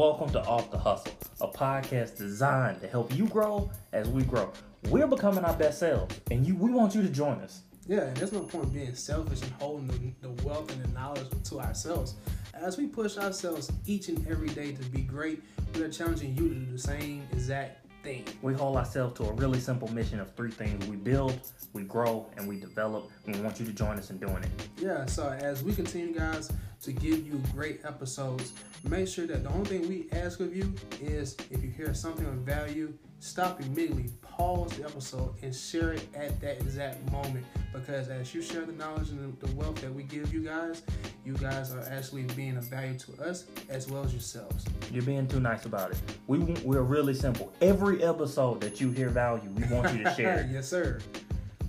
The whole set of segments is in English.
Welcome to Off the Hustle, a podcast designed to help you grow as we grow. We're becoming our best selves, and you we want you to join us. Yeah, and there's no point being selfish and holding the, the wealth and the knowledge to ourselves. As we push ourselves each and every day to be great, we are challenging you to do the same exact thing. We hold ourselves to a really simple mission of three things we build, we grow, and we develop. We want you to join us in doing it. Yeah, so as we continue, guys, to give you great episodes, make sure that the only thing we ask of you is if you hear something of value, stop immediately, pause the episode, and share it at that exact moment. Because as you share the knowledge and the wealth that we give you guys, you guys are actually being of value to us as well as yourselves. You're being too nice about it. We we're really simple. Every episode that you hear value, we want you to share. yes, sir.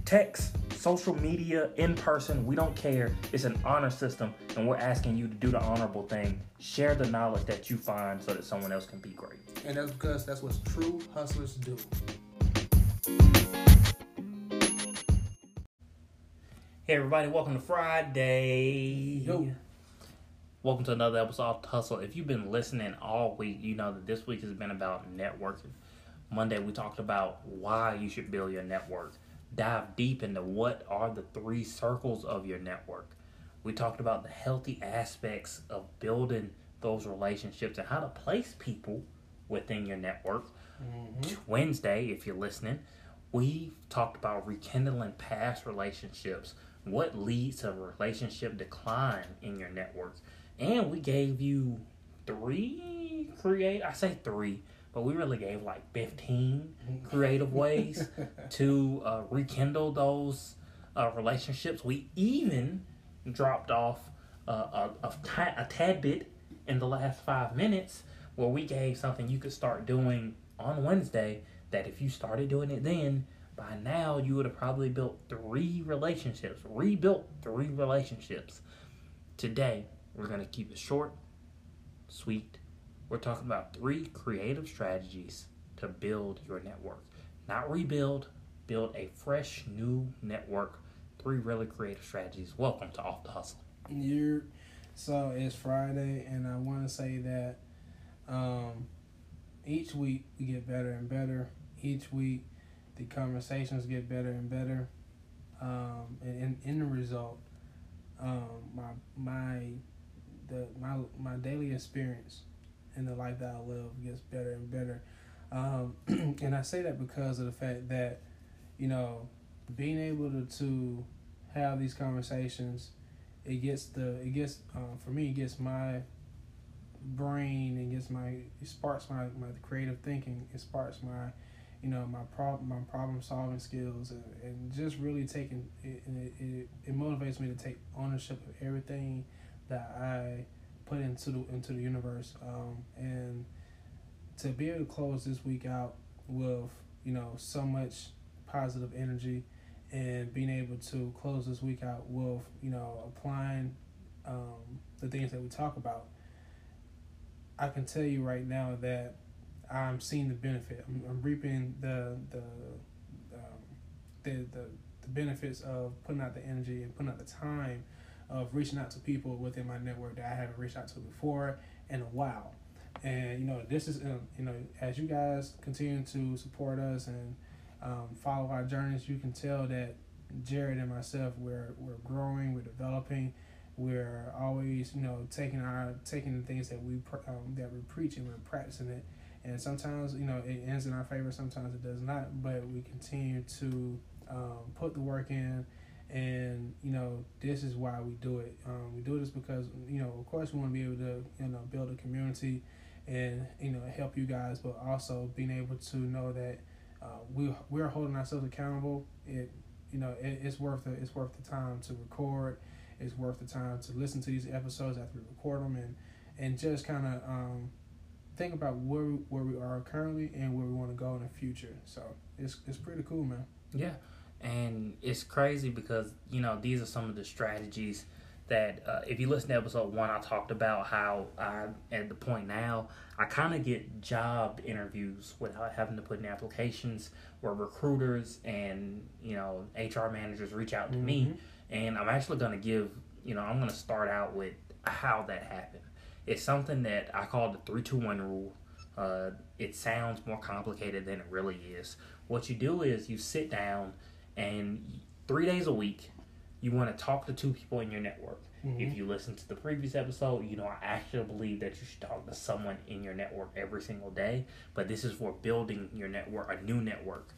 Text, social media, in person, we don't care. It's an honor system, and we're asking you to do the honorable thing. Share the knowledge that you find so that someone else can be great. And that's because that's what true hustlers do. Hey everybody, welcome to Friday. Yo. Welcome to another episode of Hustle. If you've been listening all week, you know that this week has been about networking. Monday we talked about why you should build your network. Dive deep into what are the three circles of your network. We talked about the healthy aspects of building those relationships and how to place people within your network. Mm-hmm. Wednesday, if you're listening, we talked about rekindling past relationships, what leads to relationship decline in your network. And we gave you three create I say three, but we really gave like 15 creative ways to uh, rekindle those uh, relationships. We even dropped off uh, a, a, a tad bit in the last five minutes where we gave something you could start doing on Wednesday that if you started doing it then, by now you would have probably built three relationships, rebuilt three relationships. Today, we're going to keep it short, sweet. We're talking about three creative strategies to build your network. Not rebuild, build a fresh new network. Three really creative strategies. Welcome to Off the Hustle. You're, so it's Friday, and I want to say that um, each week we get better and better. Each week the conversations get better and better. Um, and in, in the result, um, my my the my my daily experience and the life that I live gets better and better. Um, and I say that because of the fact that, you know, being able to, to have these conversations, it gets the it gets um, for me it gets my brain it gets my it sparks my, my creative thinking it sparks my you know my problem my problem solving skills and, and just really taking it, it, it it motivates me to take ownership of everything that I put into the into the universe um, and to be able to close this week out with you know so much positive energy and being able to close this week out with you know applying um, the things that we talk about i can tell you right now that i'm seeing the benefit. I'm, I'm reaping the the, um, the the the benefits of putting out the energy and putting out the time of reaching out to people within my network that i haven't reached out to before in a while. And you know this is uh, you know as you guys continue to support us and um, follow our journeys you can tell that jarrett and myself we're we're growing we're developing. We're always you know taking our taking the things that we um, that we preach and we're practicing it. And sometimes you know it ends in our favor sometimes it does not. But we continue to um, put the work in and you know this is why we do it. Um, we do this because you know of course we want to be able to you know build a community and you know help you guys but also being able to know that uh, we we're holding ourselves accountable. It you know it, it's worth the it's worth the time to record. It's worth the time to listen to these episodes after we record them and and just kind of um, think about where we, where we are currently and where we want to go in the future. So it's it's pretty cool man. Yeah, and it's crazy because you know these are some of the strategies that uh, if you listen to episode one, I talked about how I at the point now I kind of get job interviews without having to put in applications where recruiters and you know HR managers reach out to me, and I'm actually going to give you know I'm going to start out with how that happened. It's something that I call the three two one rule. Uh, it sounds more complicated than it really is. What you do is you sit down and three days a week, you want to talk to two people in your network. Mm-hmm. If you listen to the previous episode, you know I actually believe that you should talk to someone in your network every single day. But this is for building your network, a new network.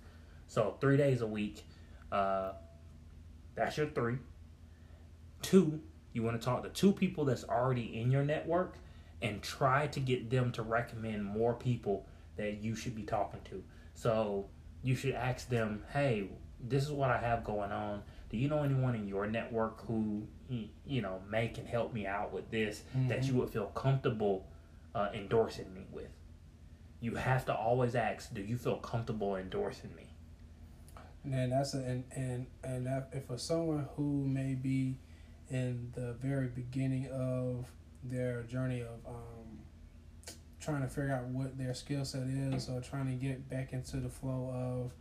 So three days a week, uh, that's your three. Two, you want to talk to two people that's already in your network and try to get them to recommend more people that you should be talking to. So you should ask them, hey, this is what I have going on. Do you know anyone in your network who you know may can help me out with this mm-hmm. that you would feel comfortable uh, endorsing me with? You have to always ask, do you feel comfortable endorsing me? And that's a, and and and that, if for someone who may be in the very beginning of their journey of um, trying to figure out what their skill set is or trying to get back into the flow of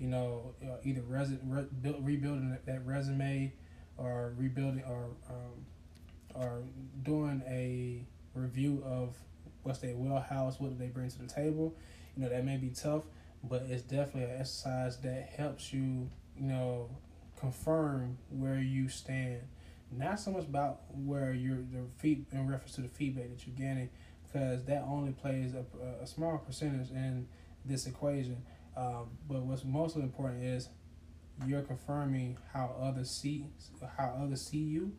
you know uh, either res- re- build, rebuilding that resume or rebuilding or um, or doing a review of what's their wheelhouse what do they bring to the table you know that may be tough but it's definitely an exercise that helps you, you know, confirm where you stand. Not so much about where you're the feed in reference to the feedback that you're getting, because that only plays a, a small percentage in this equation. Um, but what's most important is you're confirming how others see how others see you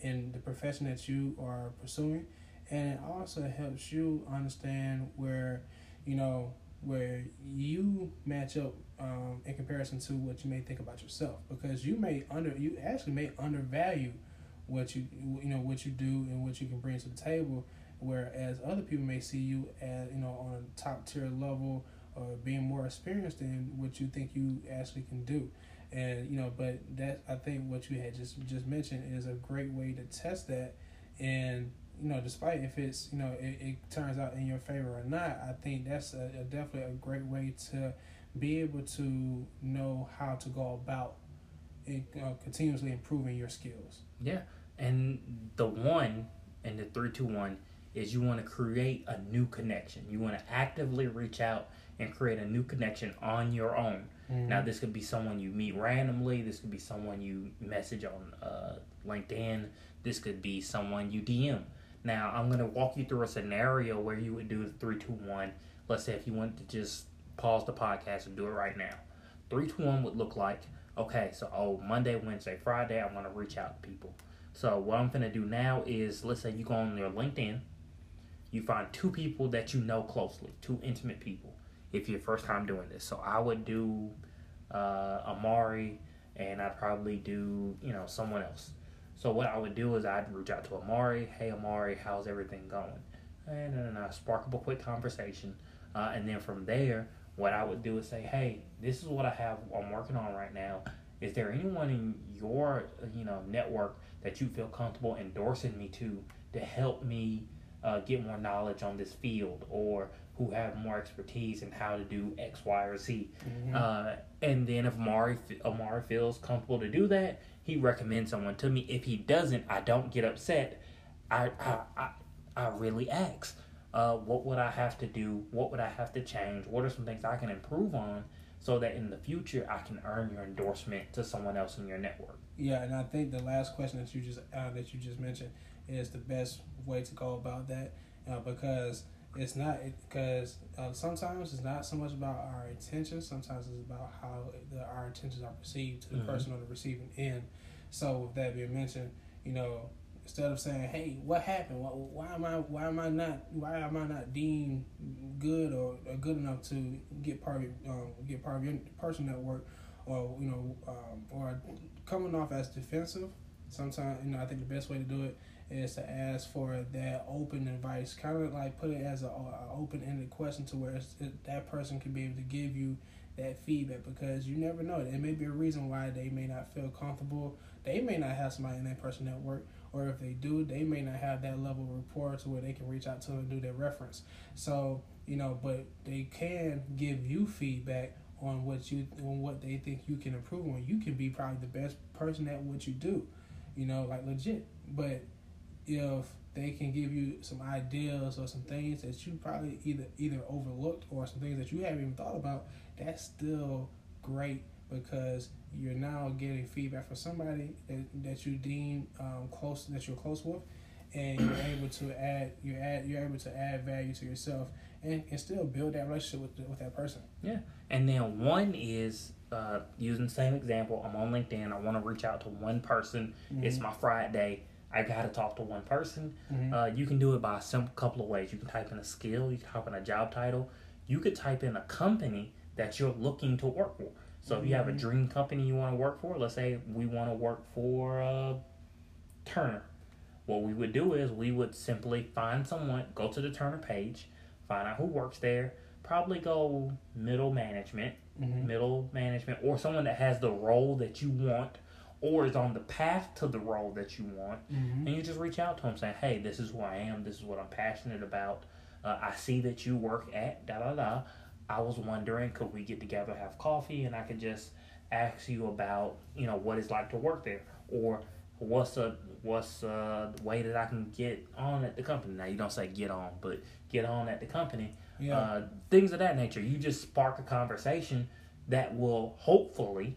in the profession that you are pursuing, and it also helps you understand where you know where you match up um, in comparison to what you may think about yourself. Because you may under you actually may undervalue what you you know what you do and what you can bring to the table whereas other people may see you as you know on a top tier level or being more experienced than what you think you actually can do and you know but that i think what you had just just mentioned is a great way to test that and you know, despite if it's you know it, it turns out in your favor or not, I think that's a, a definitely a great way to be able to know how to go about it, uh, continuously improving your skills. Yeah, and the one and the three two one is you want to create a new connection. You want to actively reach out and create a new connection on your own. Mm-hmm. Now, this could be someone you meet randomly. This could be someone you message on uh, LinkedIn. This could be someone you DM. Now, I'm going to walk you through a scenario where you would do the 321. Let's say if you want to just pause the podcast and do it right now. 321 would look like okay, so oh, Monday, Wednesday, Friday, I'm going to reach out to people. So, what I'm going to do now is let's say you go on your LinkedIn, you find two people that you know closely, two intimate people, if you're first time doing this. So, I would do uh, Amari and I'd probably do, you know, someone else. So what I would do is I'd reach out to Amari. Hey Amari, how's everything going? And then I spark up a quick conversation, uh, and then from there, what I would do is say, hey, this is what I have. I'm working on right now. Is there anyone in your you know network that you feel comfortable endorsing me to to help me uh, get more knowledge on this field or who have more expertise in how to do X, Y, or Z. Mm-hmm. Uh, and then if Amari Amari feels comfortable to do that, he recommends someone to me. If he doesn't, I don't get upset. I I I, I really ask, uh, what would I have to do? What would I have to change? What are some things I can improve on so that in the future I can earn your endorsement to someone else in your network? Yeah, and I think the last question that you just uh, that you just mentioned is the best way to go about that uh, because it's not because uh, sometimes it's not so much about our intentions. Sometimes it's about how the, our intentions are perceived to the mm-hmm. person on the receiving end. So with that being mentioned, you know, instead of saying, "Hey, what happened? Why, why am I? Why am I not? Why am I not deemed good or, or good enough to get part of um, get part of your person network?" Or you know, um, or coming off as defensive. Sometimes you know, I think the best way to do it is to ask for that open advice, kind of like put it as an open ended question to where it, that person can be able to give you that feedback because you never know. There may be a reason why they may not feel comfortable. They may not have somebody in that person network, or if they do, they may not have that level of rapport to where they can reach out to and do their reference. So you know, but they can give you feedback on what you on what they think you can improve on. You can be probably the best person at what you do, you know, like legit. But if they can give you some ideas or some things that you probably either either overlooked or some things that you haven't even thought about, that's still great because you're now getting feedback from somebody that, that you deem um, close that you're close with, and you're able to add you add you're able to add value to yourself and, and still build that relationship with with that person. Yeah, and then one is uh, using the same example. I'm on LinkedIn. I want to reach out to one person. Mm-hmm. It's my Friday. I got to talk to one person. Mm-hmm. Uh, you can do it by some couple of ways. You can type in a skill. You can type in a job title. You could type in a company that you're looking to work for. So mm-hmm. if you have a mm-hmm. dream company you want to work for, let's say we want to work for uh, Turner. What we would do is we would simply find someone, go to the Turner page, find out who works there, probably go middle management, mm-hmm. middle management, or someone that has the role that you want or is on the path to the role that you want, mm-hmm. and you just reach out to them saying, "Hey, this is who I am. This is what I'm passionate about. Uh, I see that you work at da da da. I was wondering, could we get together, have coffee, and I could just ask you about, you know, what it's like to work there, or what's a what's a way that I can get on at the company. Now you don't say get on, but get on at the company. Yeah. Uh, things of that nature. You just spark a conversation that will hopefully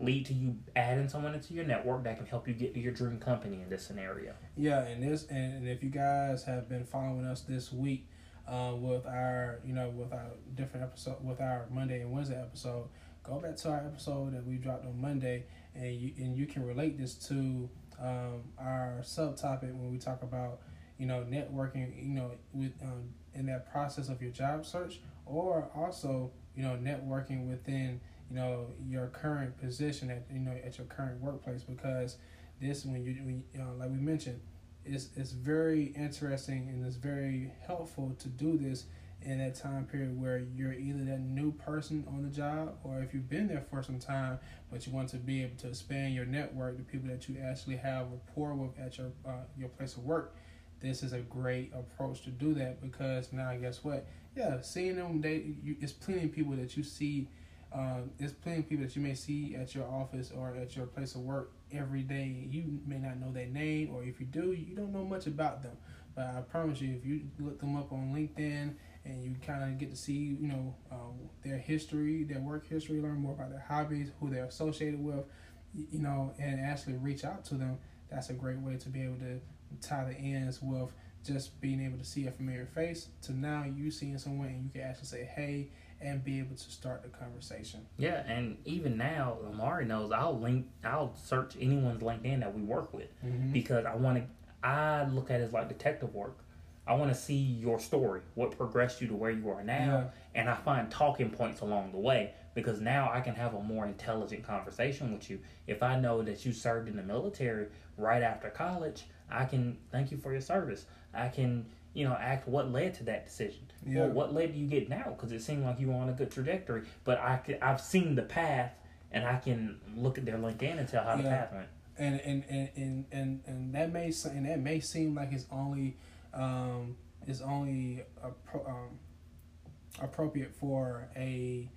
lead to you adding someone into your network that can help you get to your dream company in this scenario. Yeah, and this and if you guys have been following us this week uh, with our you know with our different episode with our Monday and Wednesday episode, go back to our episode that we dropped on Monday, and you and you can relate this to um, our subtopic when we talk about you know networking you know with um, in that process of your job search or also you know networking within you know your current position at you know at your current workplace because this when you, when, you know, like we mentioned it's it's very interesting and it's very helpful to do this in that time period where you're either that new person on the job or if you've been there for some time but you want to be able to expand your network the people that you actually have rapport with at your uh, your place of work this is a great approach to do that because now guess what? Yeah seeing them they you, it's plenty of people that you see um, there's plenty of people that you may see at your office or at your place of work every day. You may not know their name, or if you do, you don't know much about them. But I promise you, if you look them up on LinkedIn and you kind of get to see, you know, um, their history, their work history, learn more about their hobbies, who they're associated with, you know, and actually reach out to them, that's a great way to be able to tie the ends with just being able to see a familiar face to now you seeing someone and you can actually say, hey, and be able to start the conversation. Yeah, and even now, Amari knows I'll link, I'll search anyone's LinkedIn that we work with mm-hmm. because I want to. I look at it as like detective work. I want to see your story, what progressed you to where you are now, yeah. and I find talking points along the way because now I can have a more intelligent conversation with you. If I know that you served in the military right after college, I can thank you for your service. I can you know, ask what led to that decision. Yeah. Well, what led you get now? Because it seemed like you were on a good trajectory. But I I've seen the path, and I can look at their LinkedIn and tell how yeah. the path went. And and, and and and and that may and that may seem like it's only um, it's only a, um, appropriate for a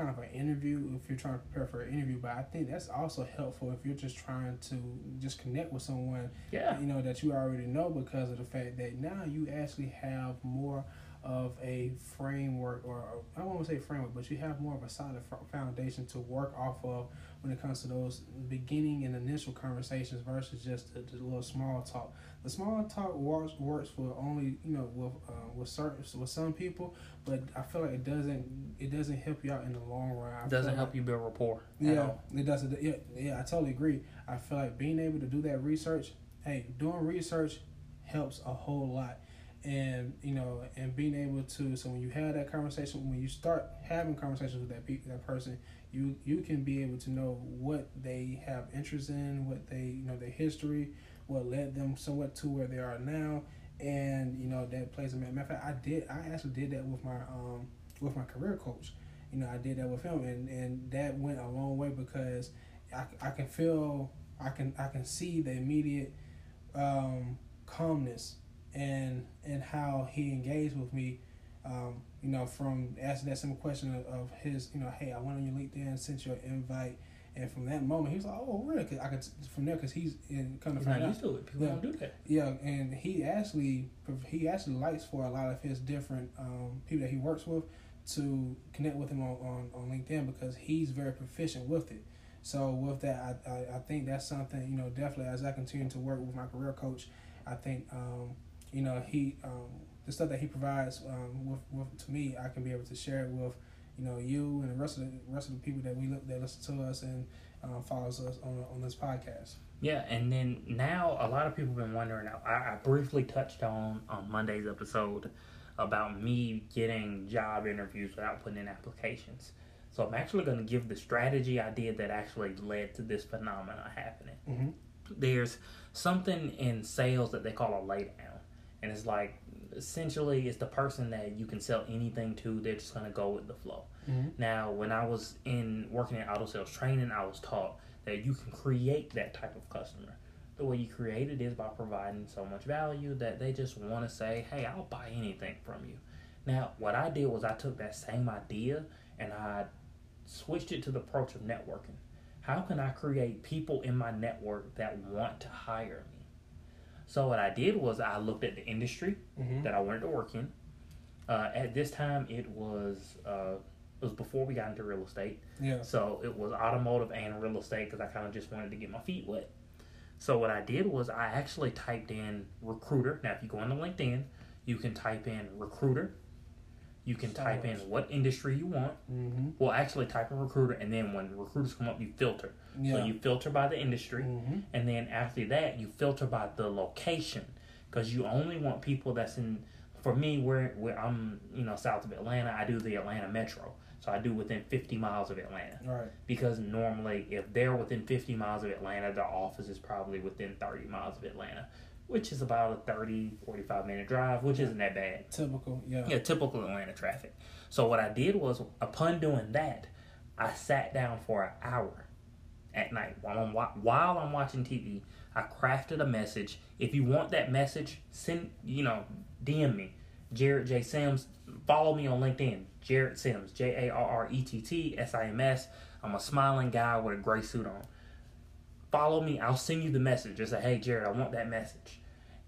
kind of an interview if you're trying to prepare for an interview but i think that's also helpful if you're just trying to just connect with someone yeah. you know that you already know because of the fact that now you actually have more of a framework or I to say framework, but you have more of a solid foundation to work off of when it comes to those beginning and initial conversations versus just the, the little small talk. The small talk works works for only you know with uh, with certain with some people, but I feel like it doesn't it doesn't help you out in the long run. It doesn't help like, you build rapport. Yeah, it doesn't. Yeah, yeah, I totally agree. I feel like being able to do that research. Hey, doing research helps a whole lot and you know and being able to so when you have that conversation when you start having conversations with that pe- that person you you can be able to know what they have interest in what they you know their history what led them somewhat to where they are now and you know that plays a matter of fact I did I actually did that with my um with my career coach. You know I did that with him and and that went a long way because I, I can feel I can I can see the immediate um calmness and and how he engaged with me. Um, you know, from asking that simple question of, of, his, you know, hey, I went on your LinkedIn, sent you an invite, And from that moment, he was like, "Oh, really?" Cause I could from there because he's in kind of not used to it. People Yeah. don't do that. Yeah, and he actually he actually likes for a lot of his different um, people that he works with to connect with him on, on, on LinkedIn because he's very proficient with it. So with that, I, I, I think that's something you know definitely as I continue to work with my career coach, I think um, you know he um, the stuff that he provides um, with, with to me, I can be able to share it with you know you and the rest of the rest of the people that we look that listen to us and uh, follows us on on this podcast. Yeah, and then now a lot of people have been wondering. I, I briefly touched on on Monday's episode about me getting job interviews without putting in applications. So I'm actually going to give the strategy I did that actually led to this phenomenon happening. Mm-hmm. There's something in sales that they call a laydown, and it's like essentially it's the person that you can sell anything to. They're just going to go with the flow. Mm-hmm. Now, when I was in working in auto sales training, I was taught that you can create that type of customer. The way you create it is by providing so much value that they just want to say, "Hey, I'll buy anything from you." Now, what I did was I took that same idea and I switched it to the approach of networking. How can I create people in my network that want to hire me? So what I did was I looked at the industry Mm-hmm. that I wanted to work in. Uh, at this time, it was uh, it was before we got into real estate, Yeah. so it was automotive and real estate because I kind of just wanted to get my feet wet. So what I did was I actually typed in recruiter. Now, if you go into LinkedIn, you can type in recruiter. You can type in what industry you want. Mm-hmm. Well, actually, type in recruiter, and then when recruiters come up, you filter. Yeah. So you filter by the industry. mm-hmm. And then after that, you filter by the location because you only want people that's in. For me, where where I'm, you know, south of Atlanta, I do the Atlanta Metro, so I do within 50 miles of Atlanta. Right. Because normally, if they're within 50 miles of Atlanta, their office is probably within 30 miles of Atlanta, which is about a 30, 45 minute drive, which isn't that bad. Typical. Yeah. Yeah, typical Atlanta traffic. So what I did was, upon doing that, I sat down for an hour at night while I'm wa- while I'm watching TV. I crafted a message. If you want that message, send you know DM me, Jarrett J Sims. Follow me on LinkedIn, Jarrett Sims, J A R R E T T S I M S. I'm a smiling guy with a gray suit on. Follow me. I'll send you the message. Just say, hey Jarrett, I want that message,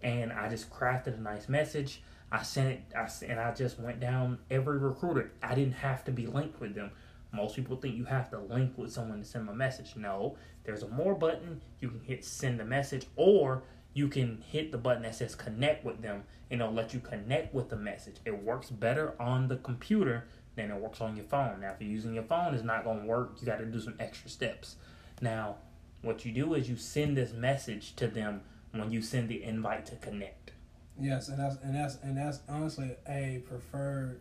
and I just crafted a nice message. I sent it, I, and I just went down every recruiter. I didn't have to be linked with them. Most people think you have to link with someone to send them a message. No, there's a more button. You can hit send a message, or you can hit the button that says connect with them, and it'll let you connect with the message. It works better on the computer than it works on your phone. Now, if you're using your phone, it's not going to work. You got to do some extra steps. Now, what you do is you send this message to them when you send the invite to connect. Yes, and that's and that's and that's honestly a preferred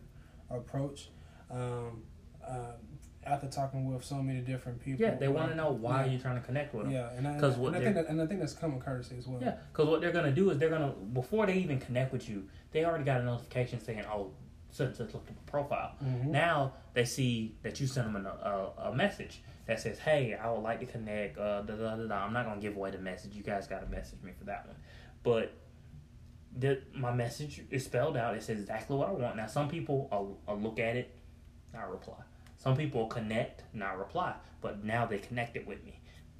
approach. Um, uh, after talking with so many different people, Yeah, they want to know why yeah. you're trying to connect with them. Yeah, and I, 'Cause and, what I think that, and I think that's common courtesy as well. Yeah, because what they're gonna do is they're gonna before they even connect with you, they already got a notification saying, "Oh, such and such looked at the profile." Mhm. Now they see that you sent them a, a, a message that says, "Hey, I would like to connect." Uh, da, da, da, da. I'm not gonna give away the message. You guys got to message me for that one, but the, my message is spelled out. It says exactly what I want. Now, some people will, will look at it, not reply. Some people connect, not reply. But now they connected with me.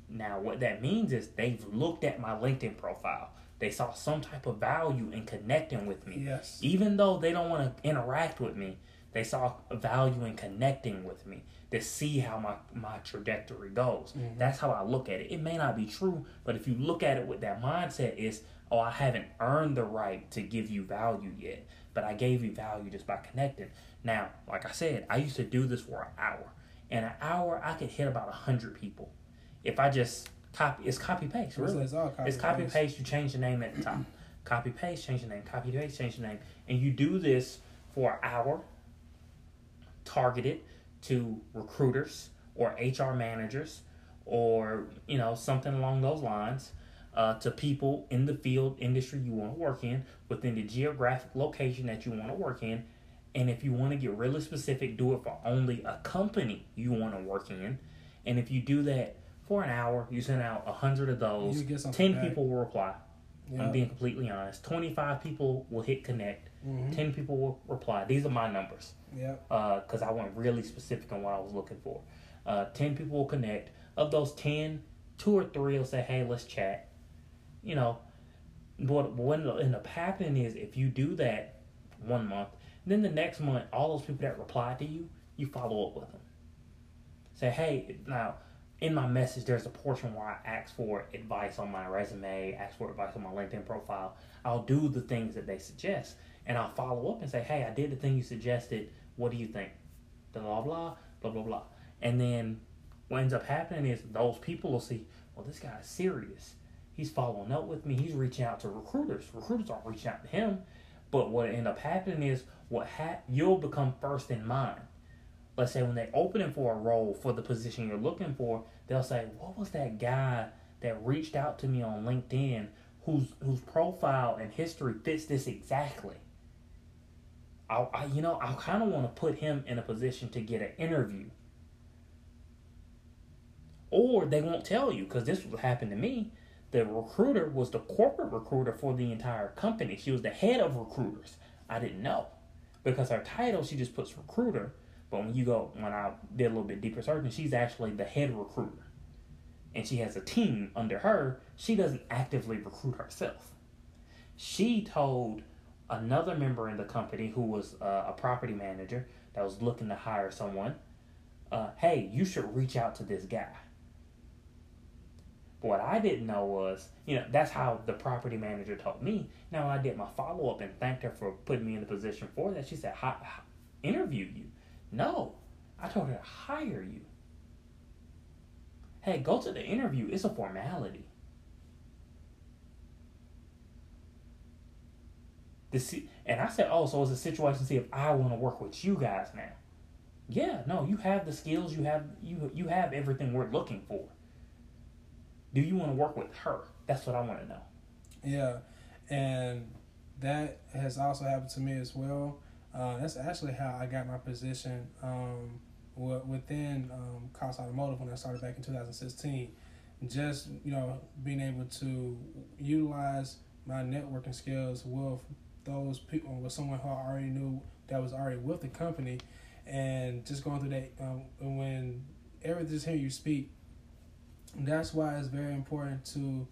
Now, what that means is they've looked at my LinkedIn profile. They saw some type of value in connecting with me. Yes. Even though they don't want to interact with me, they saw value in connecting with me to see how my, my trajectory goes. Mhm. That's how I look at it. It may not be true, but if you look at it with that mindset, is oh, I haven't earned the right to give you value yet, but I gave you value just by connecting. Now, like I said, I used to do this for an hour. In an hour, I could hit about a hundred people if I just copy. It's copy paste, really. it's all copy It's copy paste. paste. You change the name at the top. copy paste, change the name. Copy paste, change the name. And you do this for an hour, targeted to recruiters or HR managers or you know something along those lines. Uh, to people in the field industry you want to work in within the geographic location that you want to work in. And if you want to get really specific do it for only a company you want to work in. And if you do that for an hour you send out a hundred of those. You get 10 back. people will reply i'm being completely honest. 25 people will hit connect Mhm. 10 people will reply these are my numbers Yeah. because I went really specific on what I was looking for. Uh, 10 people will connect, of those 10, two or three will say, hey, let's chat. You know, but what will end up happening is if you do that one month, then the next month, all those people that reply to you, you follow up with them. Say, hey, now in my message, there's a portion where I ask for advice on my resume, ask for advice on my LinkedIn profile. I'll do the things that they suggest, and I'll follow up and say, hey, I did the thing you suggested. What do you think? Blah blah blah blah blah blah. And then what ends up happening is those people will see, well, this guy's serious. He's following up with me. He's reaching out to recruiters. Recruiters aren't reaching out to him. But what end up happening is what ha- you'll become first in mind. Let's say when they opening for a role for the position you're looking for, they'll say, "What was that guy that reached out to me on LinkedIn whose whose profile and history fits this exactly?" I, I you know, I kind of want to put him in a position to get an interview. Or they won't tell you because this will happen to me the recruiter was the corporate recruiter for the entire company. She was the head of recruiters. I didn't know because her title she just puts recruiter. But when you go, when I did a little bit deeper searching, she's actually the head recruiter, and she has a team under her. She doesn't actively recruit herself. She told another member in the company who was uh, a property manager that was looking to hire someone, uh, "Hey, you should reach out to this guy." But what I didn't know was, you know, that's how the property manager told me. Now, I did my follow up and thanked her for putting me in the position for that, she said, hi, hi, interview you. No, I told her to hire you. Hey, go to the interview. It's a formality. This, and I said, oh, so it's a situation to see if I want to work with you guys now. Yeah, no, you have the skills, you have you you have everything we're looking for do you want to work with her? That's what I want to know. Yeah, and that has also happened to me as well. Uh, that's actually how I got my position um, within um, Cost Automotive when I started back in 2016. Just you know, being able to utilize my networking skills with those people, with someone who I already knew that was already with the company, and just going through that. Um, when every just hear you speak that's why it's very important to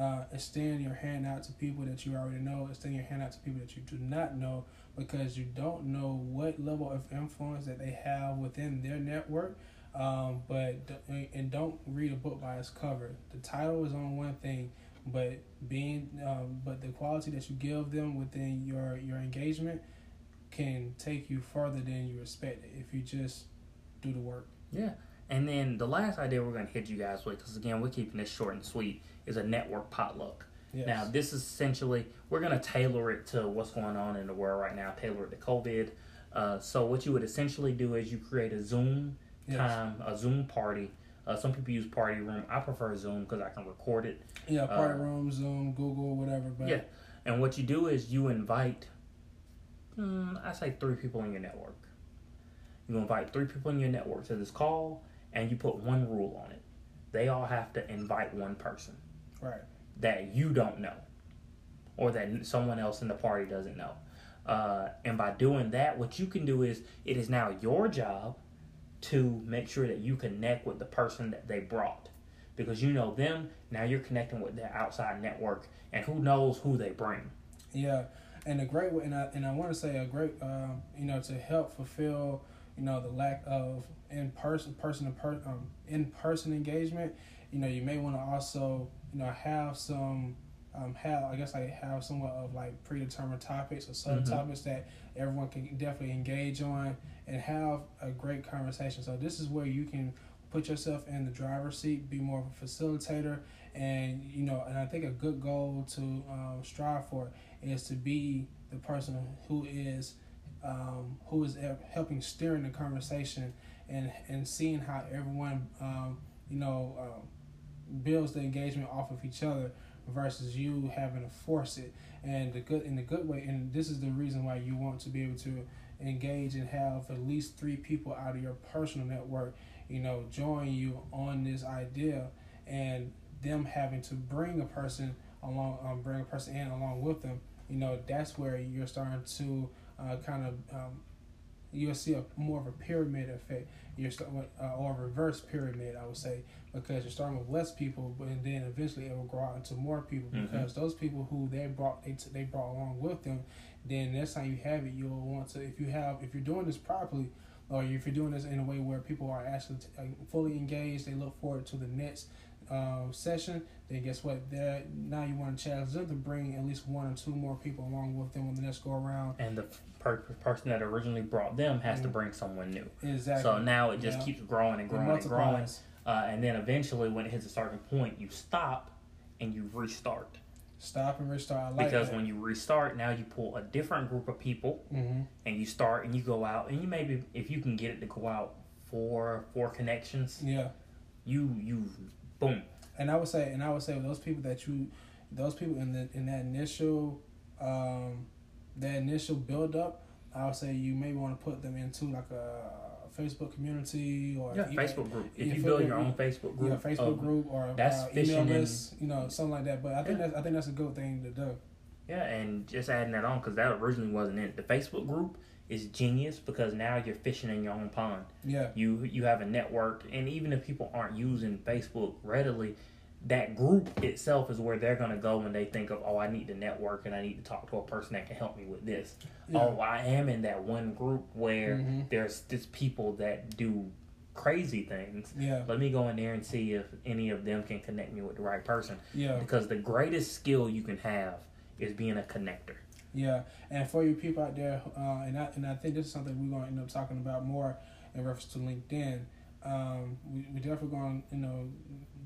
uh, extend your hand out to people that you already know, extend your hand out to people that you do not know, because you don't know what level of influence that they have within their network. Um, but and don't read a book by its cover. The title is on one thing, but being um, but the quality that you give them within your your engagement can take you further than you expect if you just do the work. Yeah, and then the last idea we're going to hit you guys with, because again, we're keeping this short and sweet, is a network potluck. Yes. Now, this is essentially, we're going to tailor it to what's going on in the world right now, tailor it to COVID. Uh, so, what you would essentially do is you create a Zoom yes. time, a Zoom party. Uh, some people use Party Room. I prefer Zoom because I can record it. Yeah, Party uh, Room, Zoom, Google, whatever. But yeah, and what you do is you invite, mm, I say three people in your network. You invite three people in your network to this call and you put one rule on it. They all have to invite one person. Right. That you don't know. Or that someone else in the party doesn't know. Uh, and by doing that, what you can do is it is now your job to make sure that you connect with the person that they brought. Because you know them, now you're connecting with their outside network, and who knows who they bring. Yeah, and a great way, and I and I want to say a great, uh, you know, to help fulfill you know the lack of in person person to per, um, in person engagement you know you may want to also you know have some um, have I guess I have somewhat of like predetermined topics or subtopics mm-hmm. that everyone can definitely engage on and have a great conversation. So this is where you can put yourself in the driver's seat, be more of a facilitator, and you know, and I think a good goal to um, strive for is to be the person who is um, who is helping steering the conversation and and seeing how everyone um, you know um, builds the engagement off of each other versus you having to force it. And the good in the good way and this is the reason why you want to be able to engage and have at least three people out of your personal network you know join you on this idea and them having to bring a person along um, bring a person in along with them you know that's where you're starting to uh, kind of um, you'll see a more of a pyramid effect. You're starting with, uh, or a reverse pyramid, I would say, because you're starting with less people, but then eventually it will grow out into more people Mhm. because those people who they brought they, t- they brought along with them, then next time you have it, you'll want to if you have if you're doing this properly, or if you're doing this in a way where people are actually t- uh, fully engaged, they look forward to the next uh, session. Then guess what? There now you want to challenge them to bring at least one or two more people along with them when the next go around. And the per- person that originally brought them has to Mhm. bring someone new. Exactly. So now it just Yeah. keeps growing and growing and growing. Uh, and then eventually, when it hits a certain point, you stop and you restart. Stop and restart. I like because that. when you restart, now you pull a different group of people hmm and you start and you go out and you maybe if you can get it to go out four four connections, Yeah, you you boom. and I would say, and I would say those people that you, those people in the in that initial, um, that initial build up, I would say you maybe want to put them into like a Facebook community or Yeah, Facebook group. If you build your own. Facebook group, yeah, Facebook group or that's uh, email list, you know, something like that. But I think Yeah. that's I think that's a good thing to do. Yeah, and just adding that on because that originally wasn't it. The Facebook group is genius because now you're fishing in your own pond. Yeah, You you have a network, and even if people aren't using Facebook readily, that group itself is where they're gonna go when they think of oh I need to network and I need to talk to a person that can help me with this. yeah, Oh I am in that one group where Mhm. there's just people that do crazy things. yeah, Let me go in there and see if any of them can connect me with the right person. yeah. Because the greatest skill you can have is being a connector. Yeah, and for you people out there, uh, and I and I think this is something we're going to end up talking about more in reference to LinkedIn. Um, we we definitely going to you know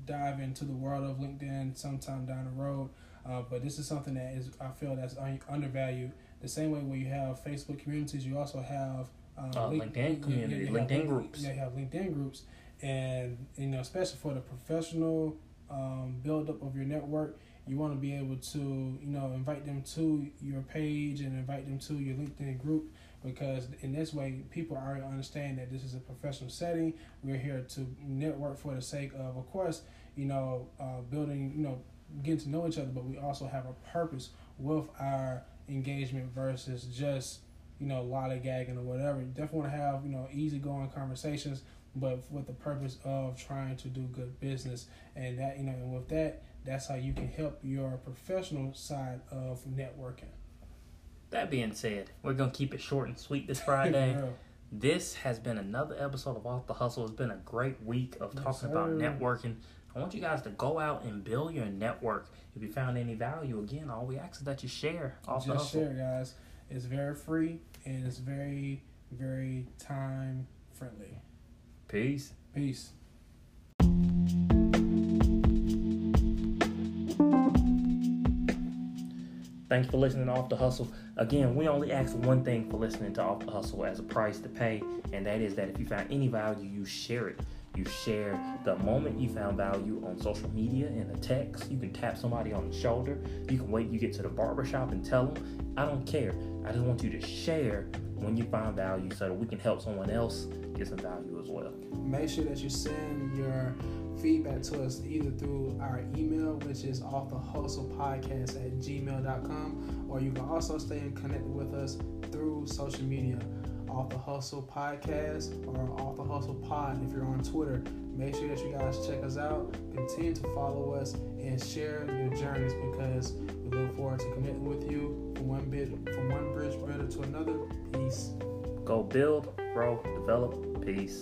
dive into the world of LinkedIn sometime down the road. Uh, but this is something that is I feel that's un- undervalued. The same way where you have Facebook communities, you also have um, Uh, Link- LinkedIn community, have LinkedIn Link- groups. Yeah, you have LinkedIn groups, and you know especially for the professional um, build up of your network you want to be able to you know invite them to your page and invite them to your linkedin group because in this way people already understand that this is a professional setting. We're here to network for the sake of of course you know uh, building you know getting to know each other but we also have a purpose with our engagement versus just you know lollygagging or whatever. You definitely want to have you know easygoing conversations but with the purpose of trying to do good business. And that you know and with that that's how you can help your professional side of networking That being said, we're gonna keep it short and sweet this Friday. Yeah. This has been another episode of Off the Hustle. It's been a great week of Yes, talking about networking. I want you guys to go out and build your network. If you found any value, again, all we ask is that you share Off the just Hustle. share guys it's very free and it's very very time friendly Peace. peace Thanks for listening to Off the Hustle. Again, we only ask one thing for listening to Off the Hustle as a price to pay, and that is that if you found any value, you share it. You share the moment you found value on social media in a text. You can tap somebody on the shoulder. You can wait you get to the barbershop and tell them. I don't care. I just want you to share when you find value so that we can help someone else get some value as well. make sure that you send your feedback to us either through our email which is off the hustle podcast at gmail.com or you can also stay connected with us through social media off the hustle podcast or off the hustle pod if you're on twitter make sure that you guys check us out continue to follow us and share your journeys because we look forward to connecting with you from one bit from one bridge builder to another peace Go build, grow, develop. Peace.